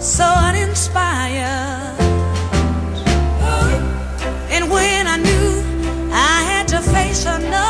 so uninspired. And when I knew I had to face another.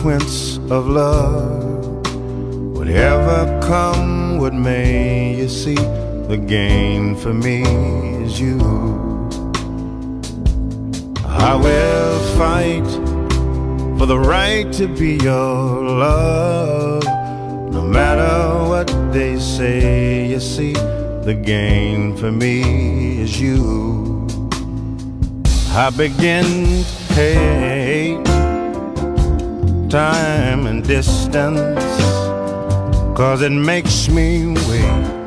Consequence of love. Whatever come, what may you see? The gain for me is you. I will fight for the right to be your love. No matter what they say, you see, the gain for me is you. I begin to hate time and distance, cause it makes me wait.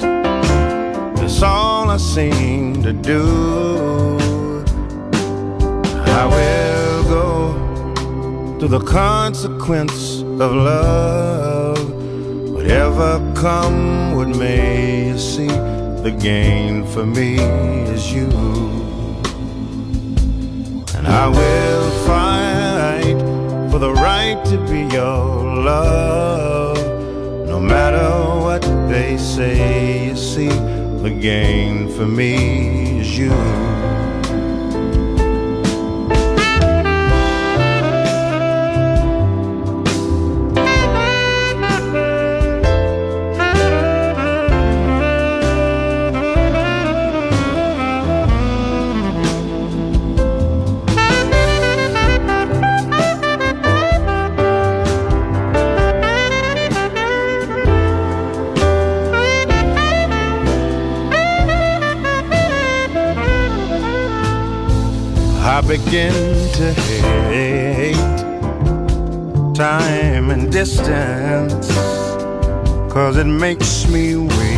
That's all I seem to do. I will go through the consequence of love. Whatever come, what may you see, the gain for me is you. And I will for the right to be your love. No matter what they say, you see, the gain for me is you. Begin to hate time and distance, cause it makes me wait.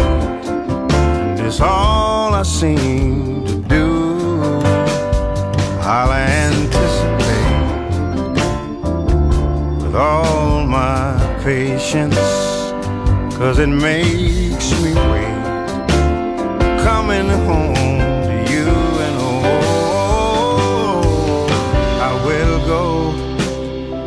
And it's all I seem to do. I'll anticipate with all my patience, cause it makes me wait. Coming home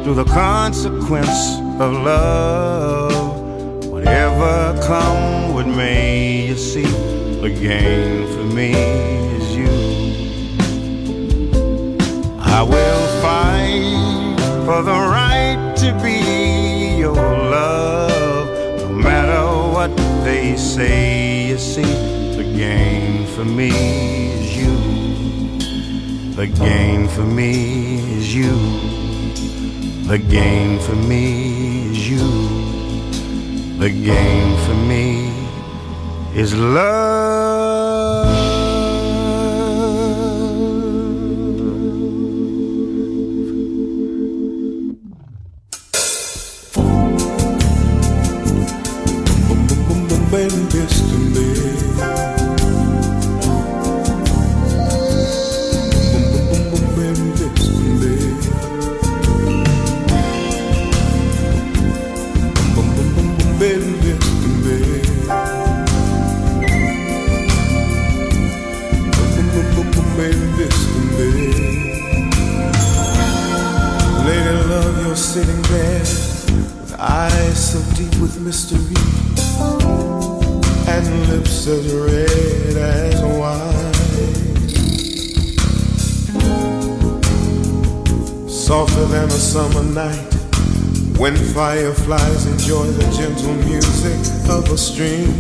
through the consequence of love. Whatever come, what may you see, the gain for me is you. I will fight for the right to be your love, no matter what they say. You see, the gain for me is you. The gain for me is you. The game for me is you. The game for me is love. Than a summer night when fireflies enjoy the gentle music of a stream.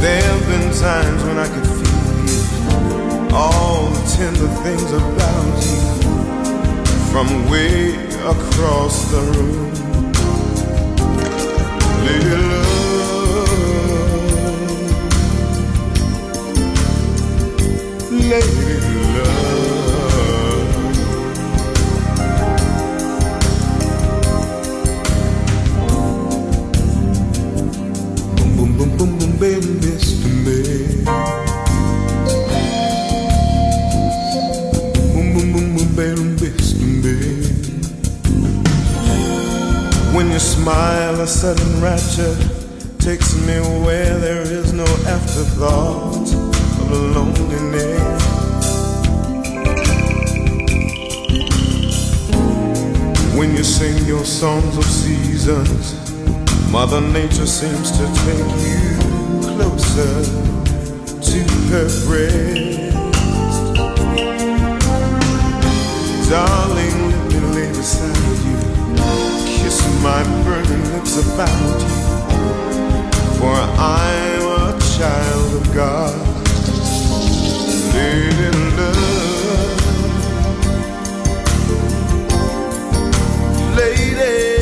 There have been times when I could feel all the tender things about you from way across the room. Little lady love. Boom, boom, boom, boom, boom, baby. Boom, boom, boom, boom, baby. When you smile, a sudden rapture takes me where there is no afterthought loneliness. When you sing your songs of seasons, Mother Nature seems to take you closer to her breast. Darling, let me lay beside you, kiss my burning lips about you, for I'm a child of God. Lady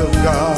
of God.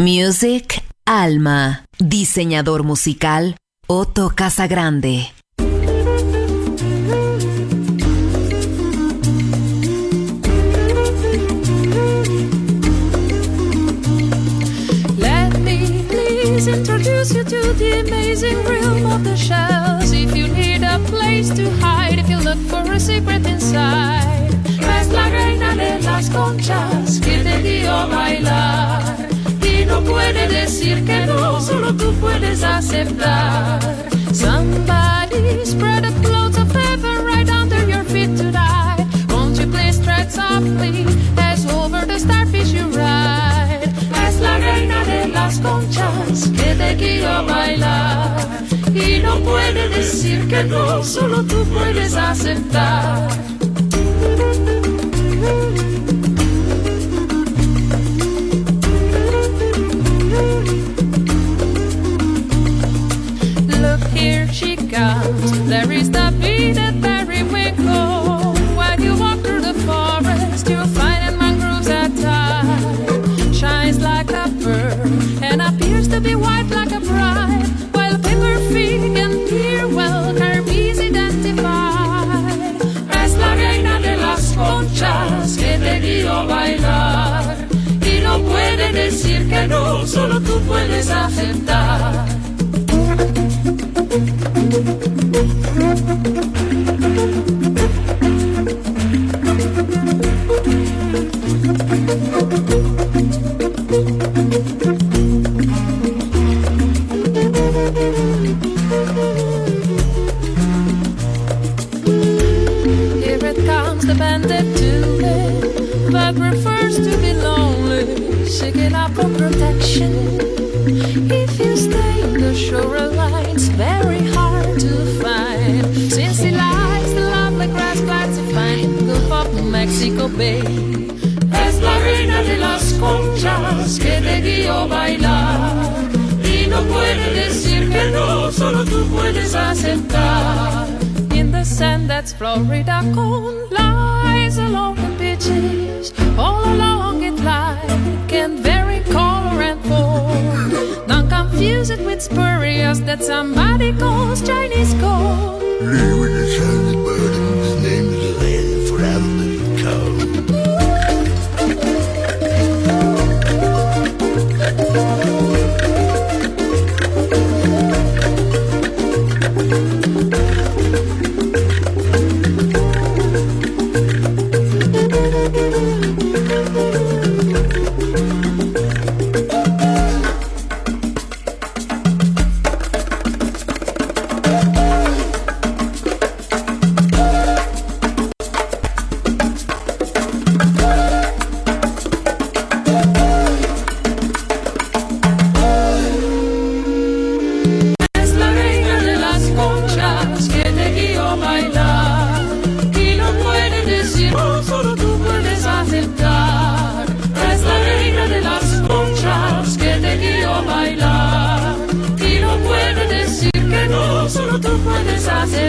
Music Alma, diseñador musical Otto Casagrande. Let me please introduce you to the amazing realm of the shells. If you need a place to hide, if you look for a secret inside, es la reina de las conchas que te dio bailar. no puede decir que no, solo tú puedes aceptar. Somebody spread a cloth of heaven right under your feet tonight. Won't you please tread softly as over the starfish you ride? Es la reina de las conchas que te quiero bailar. Y no puede decir que no, solo tú puedes aceptar. decir que no, solo tú puedes aceptar. faces all along its like and very color and form. Not confuse it with spurious that somebody calls Chinese gold.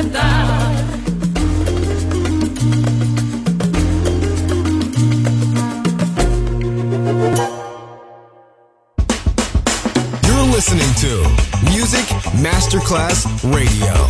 enfrentar. You're listening to Music Masterclass Radio.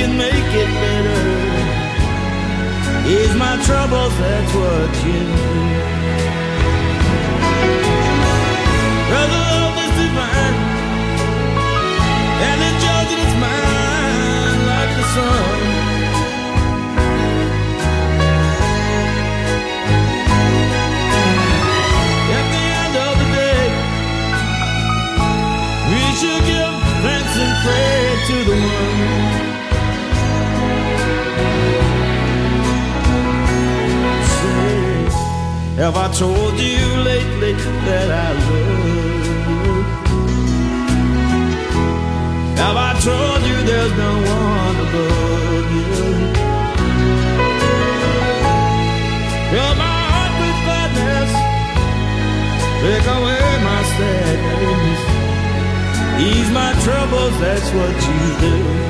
can make it better. Is my troubles, that's what you Have I told you lately that I love you? Have I told you there's no one above you? Fill my heart with gladness, take away my sadness, ease my troubles. That's what you do.